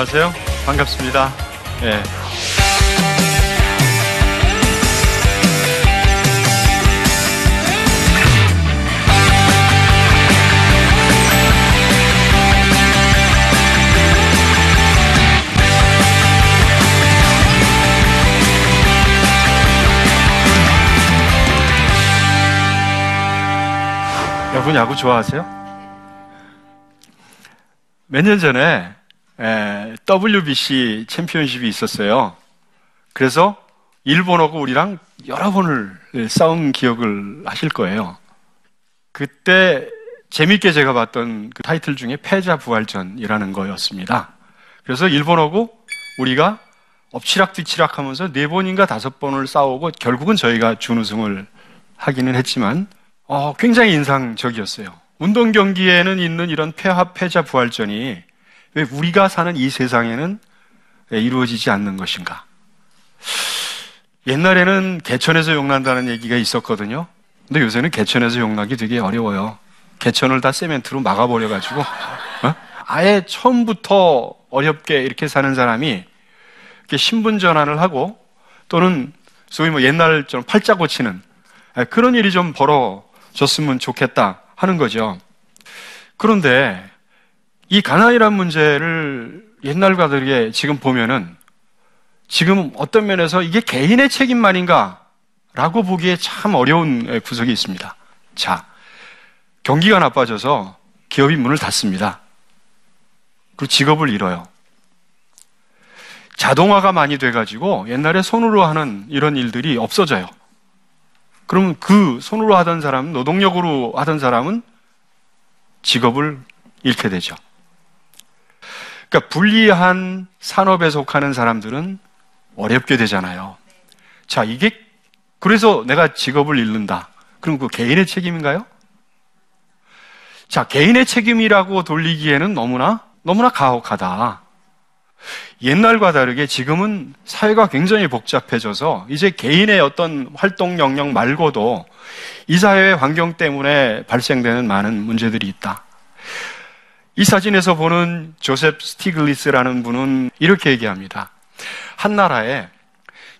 안녕하세요. 반갑습니다. 예. 여러분 야구 좋아하세요? 몇 년 전에 에, WBC 챔피언십이 있었어요. 그래서 일본하고 우리랑 여러 번을 싸운 기억을 하실 거예요. 그때 재밌게 제가 봤던 그 타이틀 중에 패자 부활전이라는 거였습니다. 그래서 일본하고 우리가 엎치락뒤치락 하면서 네 번인가 다섯 번을 싸우고 결국은 저희가 준우승을 하기는 했지만 어, 굉장히 인상적이었어요. 운동 경기에는 있는 이런 폐합, 패자, 부활전이 왜 우리가 사는 이 세상에는 이루어지지 않는 것인가? 옛날에는 개천에서 용난다는 얘기가 있었거든요. 근데 요새는 개천에서 용나기 되게 어려워요. 개천을 다 세멘트로 막아버려가지고, 어? 아예 처음부터 어렵게 이렇게 사는 사람이 이렇게 신분 전환을 하고 또는 소위 뭐 옛날처럼 팔자 고치는 그런 일이 좀 벌어 줬으면 좋겠다 하는 거죠. 그런데 이 가난이란 문제를 옛날과 다르게 지금 보면은 지금 어떤 면에서 이게 개인의 책임만인가? 라고 보기에 참 어려운 구석이 있습니다. 자, 경기가 나빠져서 기업이 문을 닫습니다. 그리고 직업을 잃어요. 자동화가 많이 돼가지고 옛날에 손으로 하는 이런 일들이 없어져요. 그러면 그 손으로 하던 사람, 노동력으로 하던 사람은 직업을 잃게 되죠. 그러니까 불리한 산업에 속하는 사람들은 어렵게 되잖아요. 자, 이게 그래서 내가 직업을 잃는다. 그럼 그 개인의 책임인가요? 자, 개인의 책임이라고 돌리기에는 너무나 너무나 가혹하다. 옛날과 다르게 지금은 사회가 굉장히 복잡해져서 이제 개인의 어떤 활동 영역 말고도 이 사회의 환경 때문에 발생되는 많은 문제들이 있다. 이 사진에서 보는 조셉 스티글리스라는 분은 이렇게 얘기합니다. 한 나라에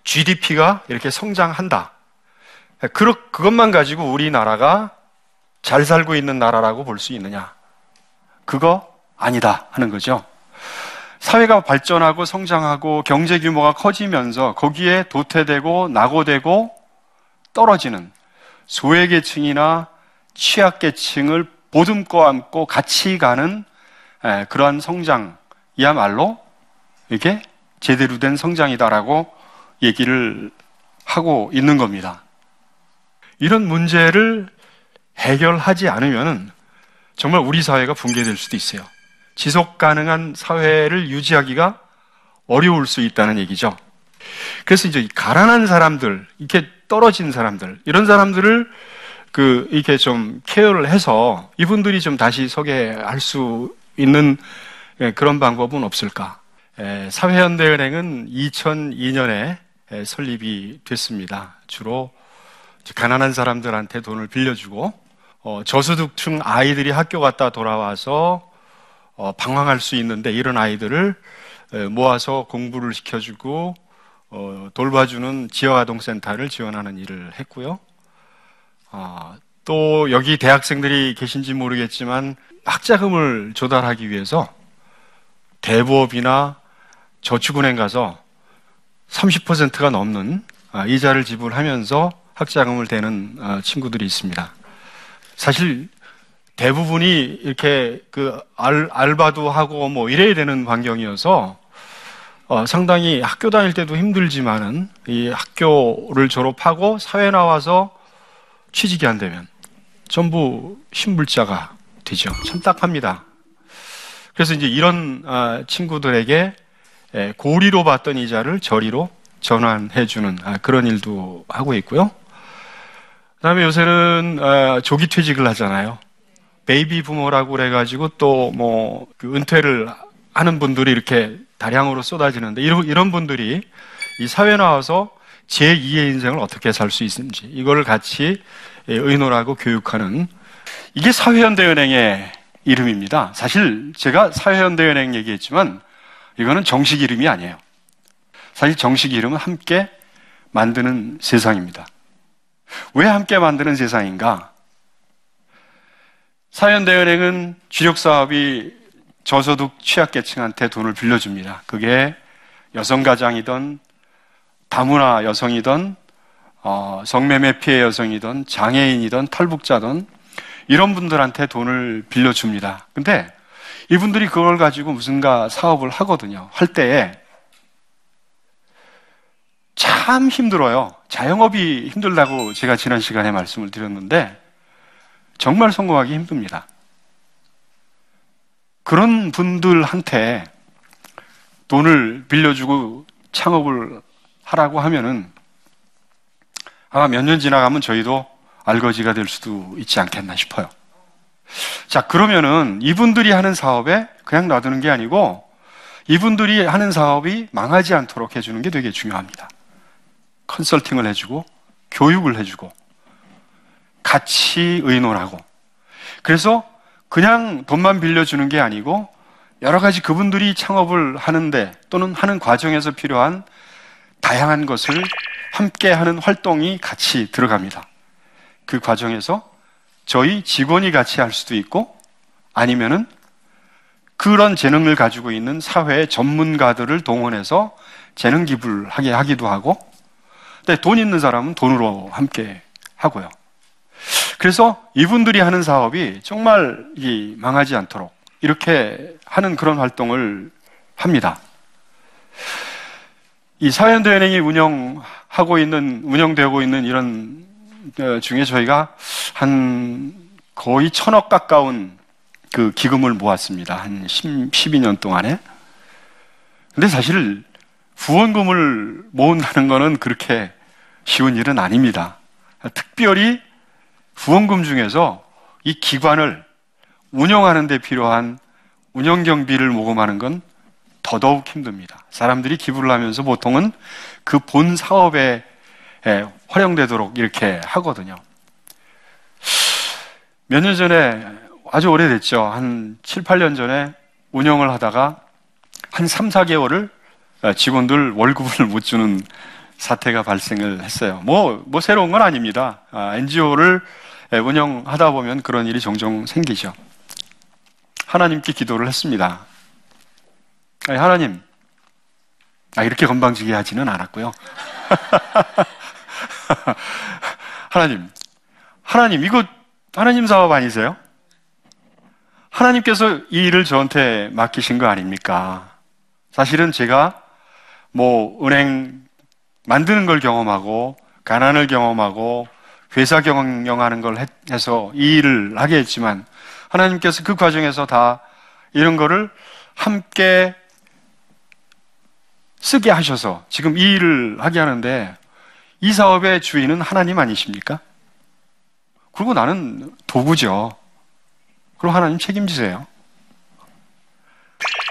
GDP가 이렇게 성장한다. 그것만 가지고 우리나라가 잘 살고 있는 나라라고 볼 수 있느냐? 그거 아니다 하는 거죠. 사회가 발전하고 성장하고 경제 규모가 커지면서 거기에 도태되고 낙오되고 떨어지는 소외계층이나 취약계층을 보듬고 안고 같이 가는 그러한 성장이야말로 이게 제대로 된 성장이다라고 얘기를 하고 있는 겁니다. 이런 문제를 해결하지 않으면 정말 우리 사회가 붕괴될 수도 있어요. 지속 가능한 사회를 유지하기가 어려울 수 있다는 얘기죠. 그래서 이제 가난한 사람들, 이렇게 떨어진 사람들, 이런 사람들을 그, 이렇게 좀 케어를 해서 이분들이 좀 다시 서게 할수 있는 예, 그런 방법은 없을까? 예, 사회현대은행은 2002년에 예, 설립이 됐습니다. 주로 가난한 사람들한테 돈을 빌려주고, 어, 저소득층 아이들이 학교 갔다 돌아와서 어, 방황할 수 있는데 이런 아이들을 모아서 공부를 시켜주고 어, 돌봐주는 지역아동센터를 지원하는 일을 했고요. 아, 또 여기 대학생들이 계신지 모르겠지만 학자금을 조달하기 위해서 대부업이나 저축은행 가서 30%가 넘는 아, 이자를 지불하면서 학자금을 대는 아, 친구들이 있습니다. 사실 대부분이 이렇게 그 알, 알바도 하고 뭐 이래야 되는 환경이어서 어, 상당히 학교 다닐 때도 힘들지만은 이 학교를 졸업하고 사회 나와서 취직이 안 되면 전부 신불자가 되죠. 참 딱합니다. 그래서 이제 이런 아, 친구들에게 고리로 받던 이자를 저리로 전환해 주는 아, 그런 일도 하고 있고요. 그다음에 요새는 아, 조기 퇴직을 하잖아요. 베이비 부모라고 그래가지고 또뭐 그 은퇴를 하는 분들이 이렇게 다량으로 쏟아지는데 이런 분들이 이 사회 나와서 제2의 인생을 어떻게 살 수 있는지 이걸 같이 의논하고 교육하는 이게 사회현대은행의 이름입니다. 사실 제가 사회현대은행 얘기했지만 이거는 정식 이름이 아니에요. 사실 정식 이름은 함께 만드는 세상입니다. 왜 함께 만드는 세상인가? 사연대은행은 주력 사업이 저소득 취약계층한테 돈을 빌려줍니다. 그게 여성 가장이든 다문화 여성이든 어, 성매매 피해 여성이든 장애인이든 탈북자든 이런 분들한테 돈을 빌려줍니다. 근데 이분들이 그걸 가지고 무슨가 사업을 하거든요. 할 때에 참 힘들어요. 자영업이 힘들다고 제가 지난 시간에 말씀을 드렸는데 정말 성공하기 힘듭니다. 그런 분들한테 돈을 빌려주고 창업을 하라고 하면은 아마 몇 년 지나가면 저희도 알거지가 될 수도 있지 않겠나 싶어요. 자, 그러면은 이분들이 하는 사업에 그냥 놔두는 게 아니고 이분들이 하는 사업이 망하지 않도록 해주는 게 되게 중요합니다. 컨설팅을 해주고 교육을 해주고 같이 의논하고 그래서 그냥 돈만 빌려주는 게 아니고 여러 가지 그분들이 창업을 하는데 또는 하는 과정에서 필요한 다양한 것을 함께 하는 활동이 같이 들어갑니다. 그 과정에서 저희 직원이 같이 할 수도 있고 아니면은 그런 재능을 가지고 있는 사회 전문가들을 동원해서 재능 기부를 하게 하기도 하고 근데 돈 있는 사람은 돈으로 함께 하고요. 그래서 이분들이 하는 사업이 정말 망하지 않도록 이렇게 하는 그런 활동을 합니다. 이 사연대은행이 운영하고 있는, 운영되고 있는 이런 어, 중에 저희가 한 거의 천억 가까운 그 기금을 모았습니다. 한 10, 12년 동안에. 근데 사실 후원금을 모은다는 것은 그렇게 쉬운 일은 아닙니다. 특별히 후원금 중에서 이 기관을 운영하는 데 필요한 운영 경비를 모금하는 건 더더욱 힘듭니다. 사람들이 기부를 하면서 보통은 그 본 사업에 활용되도록 이렇게 하거든요. 몇 년 전에 아주 오래됐죠. 한 7, 8년 전에 운영을 하다가 한 3, 4개월을 직원들 월급을 못 주는 사태가 발생을 했어요. 뭐, 뭐 새로운 건 아닙니다. NGO를 운영하다 보면 그런 일이 종종 생기죠. 하나님께 기도를 했습니다. 아니, 하나님, 아, 이렇게 건방지게 하지는 않았고요. 하나님, 하나님, 이거 하나님 사업 아니세요? 하나님께서 이 일을 저한테 맡기신 거 아닙니까? 사실은 제가 뭐 은행 만드는 걸 경험하고 가난을 경험하고 회사 경영하는 걸 해서 이 일을 하게 했지만 하나님께서 그 과정에서 다 이런 거를 함께 쓰게 하셔서 지금 이 일을 하게 하는데 이 사업의 주인은 하나님 아니십니까? 그리고 나는 도구죠. 그럼 하나님 책임지세요.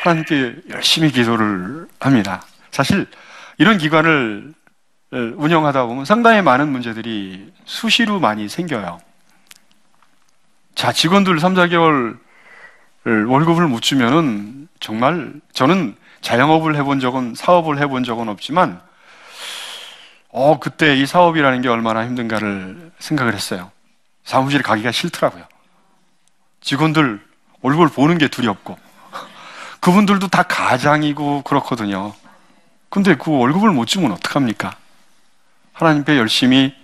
하나님께 열심히 기도를 합니다. 사실 이런 기관을 운영하다 보면 상당히 많은 문제들이 수시로 많이 생겨요. 자, 직원들 3, 4개월 월급을 못 주면은 정말 저는 자영업을 해본 적은 사업을 해본 적은 없지만 어 그때 이 사업이라는 게 얼마나 힘든가를 생각을 했어요. 사무실에 가기가 싫더라고요. 직원들 얼굴 보는 게 두렵고 그분들도 다 가장이고 그렇거든요. 근데 그 월급을 못 주면 어떡합니까? 하나님께 열심히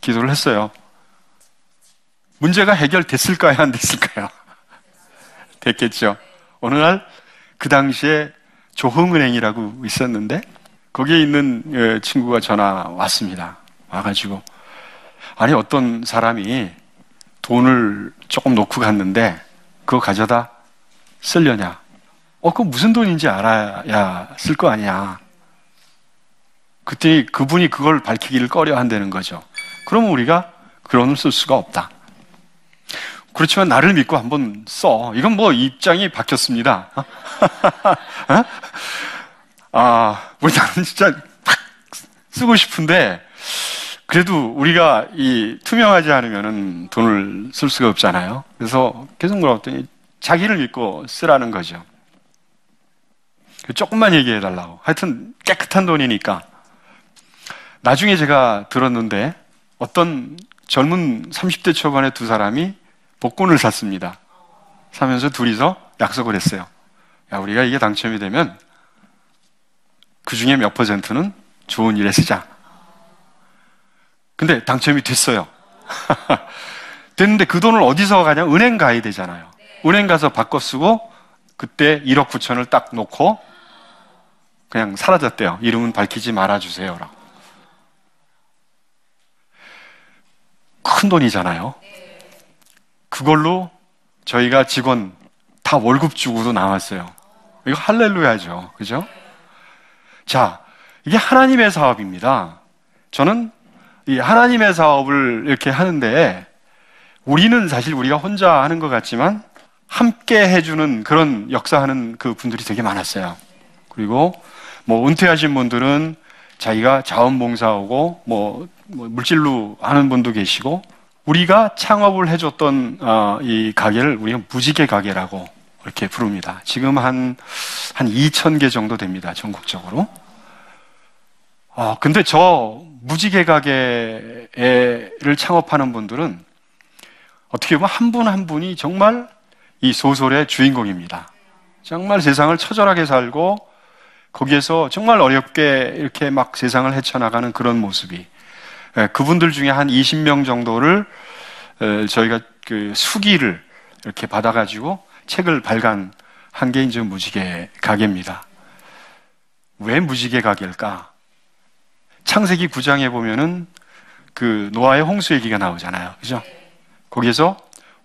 기도를 했어요. 문제가 해결됐을까요? 안 됐을까요? 됐겠죠. 어느 날 그 당시에 조흥은행이라고 있었는데 거기에 있는 예, 친구가 전화 왔습니다. 와가지고 아니 어떤 사람이 돈을 조금 놓고 갔는데 그거 가져다 쓸려냐? 어, 그 무슨 돈인지 알아야 쓸 거 아니야. 그때 그분이 그걸 밝히기를 꺼려 한다는 거죠. 그러면 우리가 그런 쓸 수가 없다. 그렇지만 나를 믿고 한번 써. 이건 뭐 입장이 바뀌었습니다. 어? 아, 우리 나는 진짜 팍 쓰고 싶은데, 그래도 우리가 이 투명하지 않으면 돈을 쓸 수가 없잖아요. 그래서 계속 물어봤더니 자기를 믿고 쓰라는 거죠. 조금만 얘기해 달라고. 하여튼 깨끗한 돈이니까. 나중에 제가 들었는데 어떤 젊은 30대 초반의 두 사람이 복권을 샀습니다. 사면서 둘이서 약속을 했어요. 야, 우리가 이게 당첨이 되면 그 중에 몇 퍼센트는 좋은 일에 쓰자. 근데 당첨이 됐어요. 됐는데 그 돈을 어디서 가냐? 은행 가야 되잖아요. 은행 가서 바꿔 쓰고 그때 1억 9천을 딱 놓고 그냥 사라졌대요. 이름은 밝히지 말아주세요라고. 큰 돈이잖아요. 그걸로 저희가 직원 다 월급 주고도 나왔어요. 이거 할렐루야죠. 그죠? 자, 이게 하나님의 사업입니다. 저는 이 하나님의 사업을 이렇게 하는데 우리는 사실 우리가 혼자 하는 것 같지만 함께 해주는 그런 역사하는 그 분들이 되게 많았어요. 그리고 뭐 은퇴하신 분들은 자기가 자원봉사하고 뭐, 뭐 물질로 하는 분도 계시고 우리가 창업을 해줬던 어, 이 가게를 우리가 무지개 가게라고 이렇게 부릅니다. 지금 한, 한 2천 개 정도 됩니다. 전국적으로. 어, 근데 저 무지개 가게를 창업하는 분들은 어떻게 보면 한 분한 한 분이 정말 이 소설의 주인공입니다. 정말 세상을 처절하게 살고 거기에서 정말 어렵게 이렇게 막 세상을 헤쳐나가는 그런 모습이 예, 그분들 중에 한 20명 정도를 저희가 그 수기를 이렇게 받아가지고 책을 발간한 게 이제 무지개 가게입니다. 왜 무지개 가게일까? 창세기 9장에 보면은 그 노아의 홍수 얘기가 나오잖아요. 그죠? 거기에서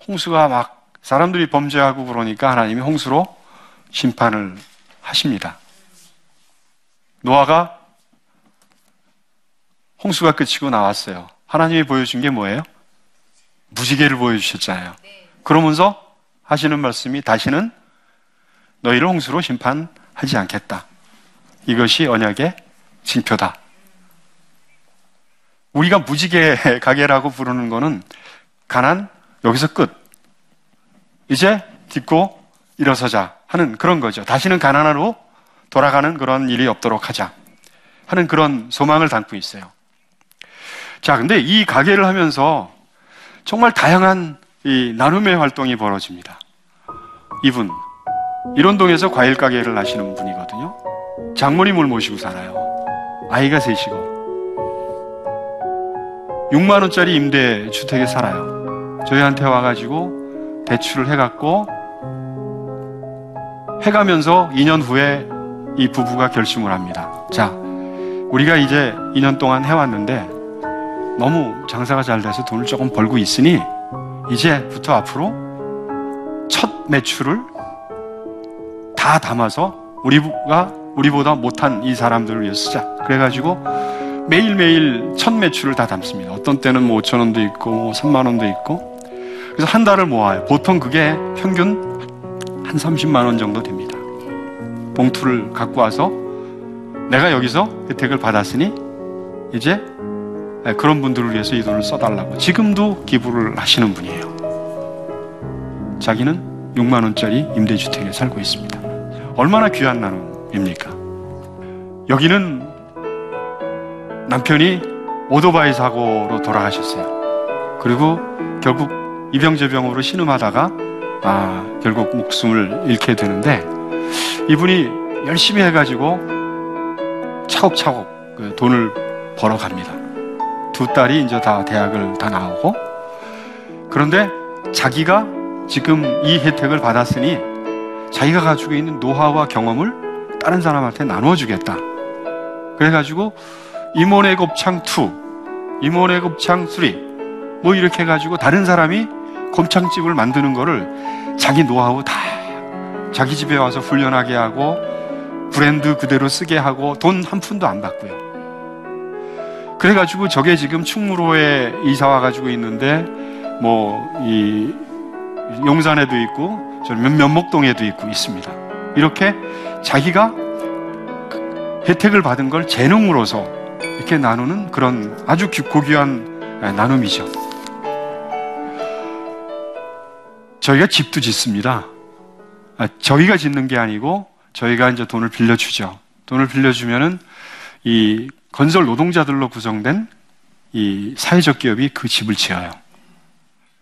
홍수가 막 사람들이 범죄하고 그러니까 하나님이 홍수로 심판을 하십니다. 노아가 홍수가 끝이고 나왔어요. 하나님이 보여준 게 뭐예요? 무지개를 보여주셨잖아요. 그러면서 하시는 말씀이 다시는 너희를 홍수로 심판하지 않겠다. 이것이 언약의 징표다. 우리가 무지개 가게라고 부르는 거는 가난 여기서 끝. 이제 딛고 일어서자 하는 그런 거죠. 다시는 가난하로 돌아가는 그런 일이 없도록 하자 하는 그런 소망을 담고 있어요. 자, 근데 이 가게를 하면서 정말 다양한 이 나눔의 활동이 벌어집니다. 이분, 일원동에서 과일 가게를 하시는 분이거든요. 장모님을 모시고 살아요. 아이가 셋이고. 6만 원짜리 임대 주택에 살아요. 저희한테 와가지고 대출을 해갖고 해가면서 2년 후에 이 부부가 결심을 합니다. 자, 우리가 이제 2년 동안 해왔는데 너무 장사가 잘 돼서 돈을 조금 벌고 있으니 이제부터 앞으로 첫 매출을 다 담아서 우리가 우리보다 못한 이 사람들을 위해 쓰자. 그래가지고 매일매일 첫 매출을 다 담습니다. 어떤 때는 뭐 5천 원도 있고 3만 원도 있고 그래서 한 달을 모아요. 보통 그게 평균 한 30만 원 정도 됩니다. 봉투를 갖고 와서 내가 여기서 혜택을 받았으니 이제 네, 그런 분들을 위해서 이 돈을 써달라고 지금도 기부를 하시는 분이에요. 자기는 6만 원짜리 임대주택에 살고 있습니다. 얼마나 귀한 나눔입니까? 여기는 남편이 오토바이 사고로 돌아가셨어요. 그리고 결국 이병재병으로 신음하다가 아, 결국 목숨을 잃게 되는데 이분이 열심히 해가지고 차곡차곡 그 돈을 벌어갑니다. 두 딸이 이제 다 대학을 다 나오고 그런데 자기가 지금 이 혜택을 받았으니 자기가 가지고 있는 노하우와 경험을 다른 사람한테 나누어 주겠다. 그래가지고 임원의 곱창 2, 임원의 곱창 3, 뭐 이렇게 해가지고 다른 사람이 곱창집을 만드는 거를 자기 노하우 다 자기 집에 와서 훈련하게 하고 브랜드 그대로 쓰게 하고 돈 한 푼도 안 받고요. 그래가지고 저게 지금 충무로에 이사 와가지고 있는데 뭐 이 용산에도 있고 저는 면목동에도 있고 있습니다. 이렇게 자기가 혜택을 받은 걸 재능으로서 이렇게 나누는 그런 아주 고귀한 나눔이죠. 저희가 집도 짓습니다. 아, 저희가 짓는 게 아니고 저희가 이제 돈을 빌려주죠. 돈을 빌려주면은 이 건설 노동자들로 구성된 이 사회적 기업이 그 집을 지어요.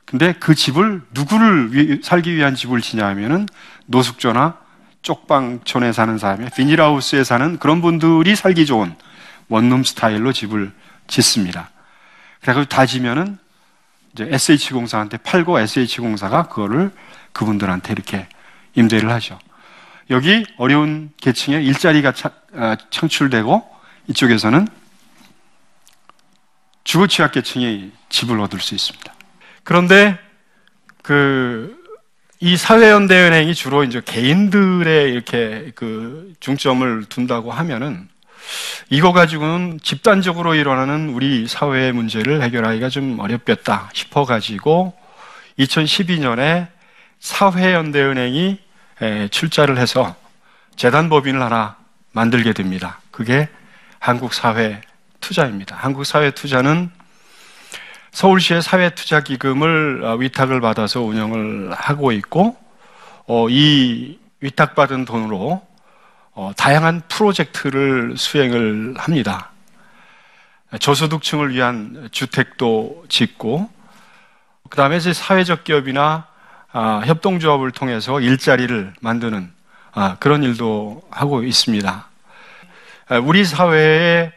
근데 그 집을 누구를 위, 살기 위한 집을 지냐 하면은 노숙조나 쪽방촌에 사는 사람이 비닐하우스에 사는 그런 분들이 살기 좋은 원룸 스타일로 집을 짓습니다. 그래서 다 지면은 이제 SH공사한테 팔고 SH공사가 그거를 그분들한테 이렇게 임대를 하죠. 여기 어려운 계층에 일자리가 아, 창출되고 이쪽에서는 주거 취약 계층이 집을 얻을 수 있습니다. 그런데 그 이 사회연대은행이 주로 이제 개인들의 이렇게 그 중점을 둔다고 하면은 이거 가지고는 집단적으로 일어나는 우리 사회의 문제를 해결하기가 좀 어렵겠다 싶어 가지고 2012년에 사회연대은행이 출자를 해서 재단 법인을 하나 만들게 됩니다. 그게 한국 사회 투자입니다. 한국 사회 투자는 서울시의 사회 투자 기금을 어, 위탁을 받아서 운영을 하고 있고, 어, 이 위탁받은 돈으로 어, 다양한 프로젝트를 수행을 합니다. 저소득층을 위한 주택도 짓고, 그 다음에 사회적 기업이나 아, 협동조합을 통해서 일자리를 만드는 아, 그런 일도 하고 있습니다. 아, 우리 사회에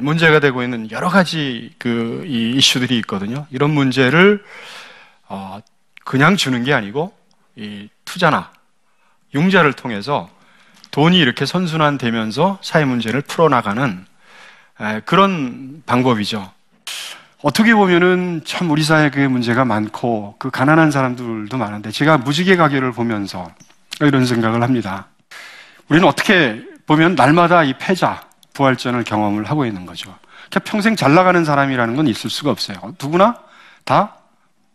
문제가 되고 있는 여러 가지 그 이슈들이 있거든요. 이런 문제를 어, 그냥 주는 게 아니고 이 투자나 융자를 통해서 돈이 이렇게 선순환되면서 사회 문제를 풀어나가는 그런 방법이죠. 어떻게 보면은 참 우리 사회에 그 문제가 많고 그 가난한 사람들도 많은데 제가 무지개 가게를 보면서 이런 생각을 합니다. 우리는 어떻게 보면 날마다 이 패자, 부활전을 경험을 하고 있는 거죠. 평생 잘 나가는 사람이라는 건 있을 수가 없어요. 누구나 다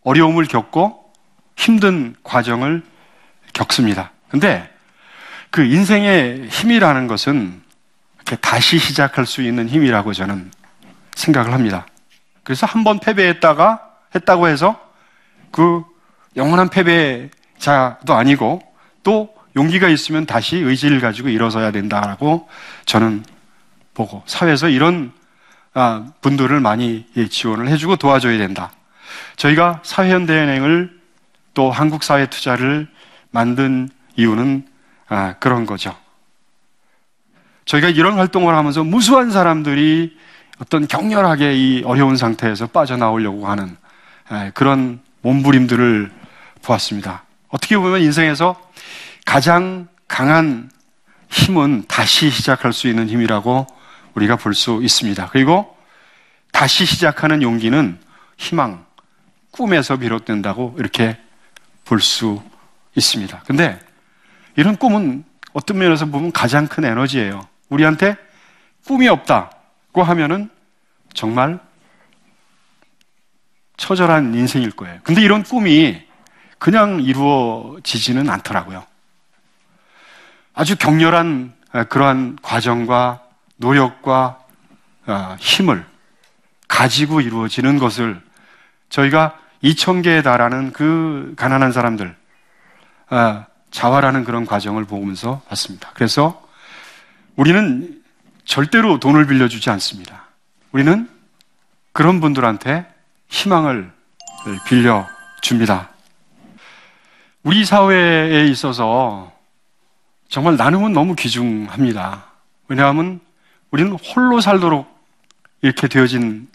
어려움을 겪고 힘든 과정을 겪습니다. 근데 그 인생의 힘이라는 것은 다시 시작할 수 있는 힘이라고 저는 생각을 합니다. 그래서 한 번 패배했다가 했다고 해서 그 영원한 패배자도 아니고 또 용기가 있으면 다시 의지를 가지고 일어서야 된다라고 저는 보고 사회에서 이런 아, 분들을 많이 지원을 해주고 도와줘야 된다. 저희가 사회연대은행을 또 한국 사회 투자를 만든 이유는 아, 그런 거죠. 저희가 이런 활동을 하면서 무수한 사람들이 어떤 격렬하게 이 어려운 상태에서 빠져나오려고 하는 그런 몸부림들을 보았습니다. 어떻게 보면 인생에서 가장 강한 힘은 다시 시작할 수 있는 힘이라고 우리가 볼 수 있습니다. 그리고 다시 시작하는 용기는 희망, 꿈에서 비롯된다고 이렇게 볼 수 있습니다. 근데 이런 꿈은 어떤 면에서 보면 가장 큰 에너지예요. 우리한테 꿈이 없다고 하면은 정말 처절한 인생일 거예요. 근데 이런 꿈이 그냥 이루어지지는 않더라고요. 아주 격렬한 그러한 과정과 노력과 어, 힘을 가지고 이루어지는 것을 저희가 2천 개에 달하는 그 가난한 사람들 어, 자활하는 그런 과정을 보면서 봤습니다. 그래서 우리는 절대로 돈을 빌려주지 않습니다. 우리는 그런 분들한테 희망을 빌려줍니다. 우리 사회에 있어서 정말 나눔은 너무 귀중합니다. 왜냐하면 우리는 홀로 살도록 이렇게 되어진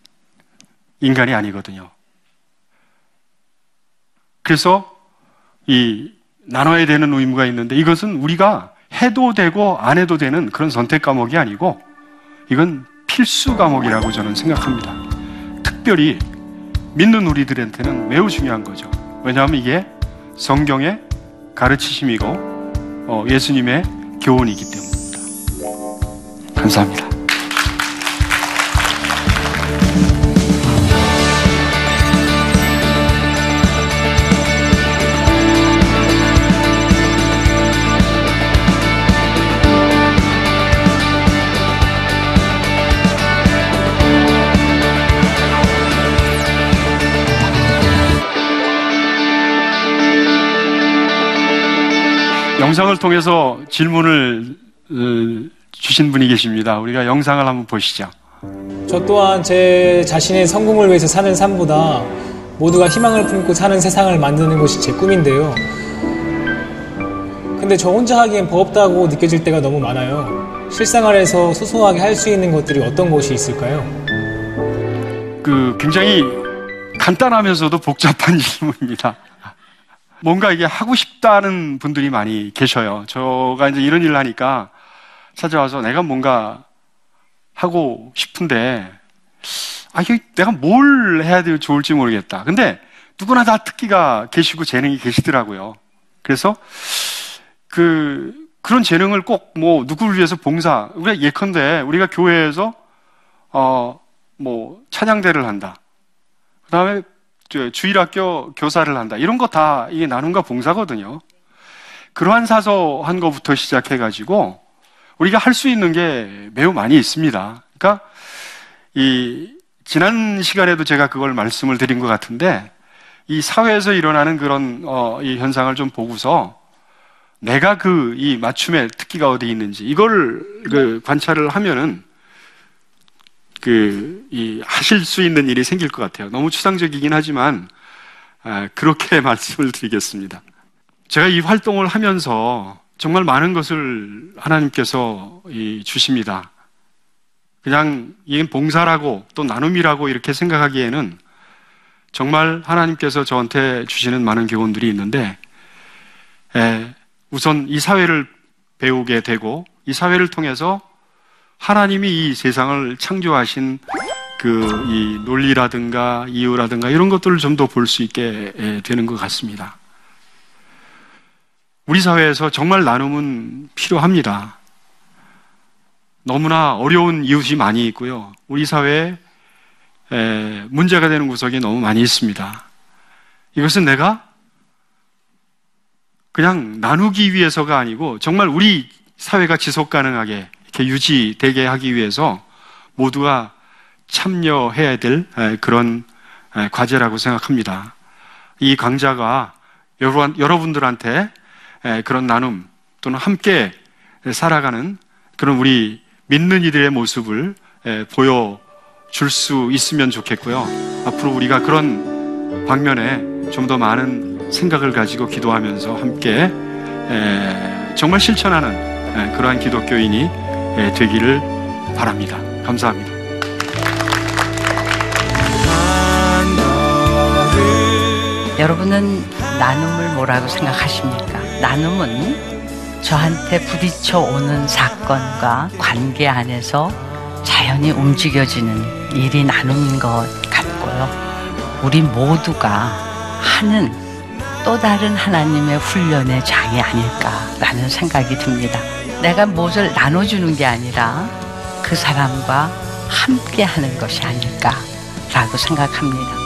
인간이 아니거든요. 그래서 이 나눠야 되는 의무가 있는데 이것은 우리가 해도 되고 안 해도 되는 그런 선택 과목이 아니고 이건 필수 과목이라고 저는 생각합니다. 특별히 믿는 우리들한테는 매우 중요한 거죠. 왜냐하면 이게 성경의 가르치심이고 어, 예수님의 교훈이기 때문입니다. 감사합니다. 영상을 통해서 질문을 어, 주신 분이 계십니다. 우리가 영상을 한번 보시죠. 저 또한 제 자신의 성공을 위해서 사는 삶보다 모두가 희망을 품고 사는 세상을 만드는 것이 제 꿈인데요. 근데 저 혼자 하기엔 버겁다고 느껴질 때가 너무 많아요. 실생활에서 소소하게 할 수 있는 것들이 어떤 것이 있을까요? 그 굉장히 간단하면서도 복잡한 질문입니다. 뭔가 이게 하고 싶다는 분들이 많이 계셔요. 저가 이제 이런 일을 하니까 찾아와서 내가 뭔가 하고 싶은데, 아, 내가 뭘 해야 될 좋을지 모르겠다. 근데 누구나 다 특기가 계시고 재능이 계시더라고요. 그래서 그, 그런 재능을 꼭 뭐 누구를 위해서 봉사, 우리가 예컨대 우리가 교회에서 어, 뭐 찬양대를 한다. 그 다음에 주일학교 교사를 한다. 이런 거 다 이게 나눔과 봉사거든요. 그러한 사소한 것부터 시작해가지고 우리가 할 수 있는 게 매우 많이 있습니다. 그러니까 이 지난 시간에도 제가 그걸 말씀을 드린 것 같은데 이 사회에서 일어나는 그런 어, 이 현상을 좀 보고서 내가 그 이 맞춤의 특기가 어디 있는지 이걸 그 관찰을 하면은 그, 이, 하실 수 있는 일이 생길 것 같아요. 너무 추상적이긴 하지만, 아, 그렇게 말씀을 드리겠습니다. 제가 이 활동을 하면서 정말 많은 것을 하나님께서 이, 주십니다. 그냥 이게 봉사라고 또 나눔이라고 이렇게 생각하기에는 정말 하나님께서 저한테 주시는 많은 교훈들이 있는데, 에, 우선 이 사회를 배우게 되고, 이 사회를 통해서 하나님이 이 세상을 창조하신 그 이 논리라든가 이유라든가 이런 것들을 좀 더 볼 수 있게 되는 것 같습니다. 우리 사회에서 정말 나눔은 필요합니다. 너무나 어려운 이웃이 많이 있고요. 우리 사회에 문제가 되는 구석이 너무 많이 있습니다. 이것은 내가 그냥 나누기 위해서가 아니고 정말 우리 사회가 지속 가능하게 이렇게 유지되게 하기 위해서 모두가 참여해야 될 그런 과제라고 생각합니다. 이 강좌가 여러분들한테 그런 나눔 또는 함께 살아가는 그런 우리 믿는 이들의 모습을 보여줄 수 있으면 좋겠고요. 앞으로 우리가 그런 방면에 좀 더 많은 생각을 가지고 기도하면서 함께 정말 실천하는 그러한 기독교인이 예, 되기를 바랍니다. 감사합니다. 여러분은 나눔을 뭐라고 생각하십니까? 나눔은 저한테 부딪혀 오는 사건과 관계 안에서 자연히 움직여지는 일이 나눔인 것 같고요. 우리 모두가 하는 또 다른 하나님의 훈련의 장이 아닐까라는 생각이 듭니다. 내가 무엇을 나눠주는 게 아니라 그 사람과 함께 하는 것이 아닐까라고 생각합니다.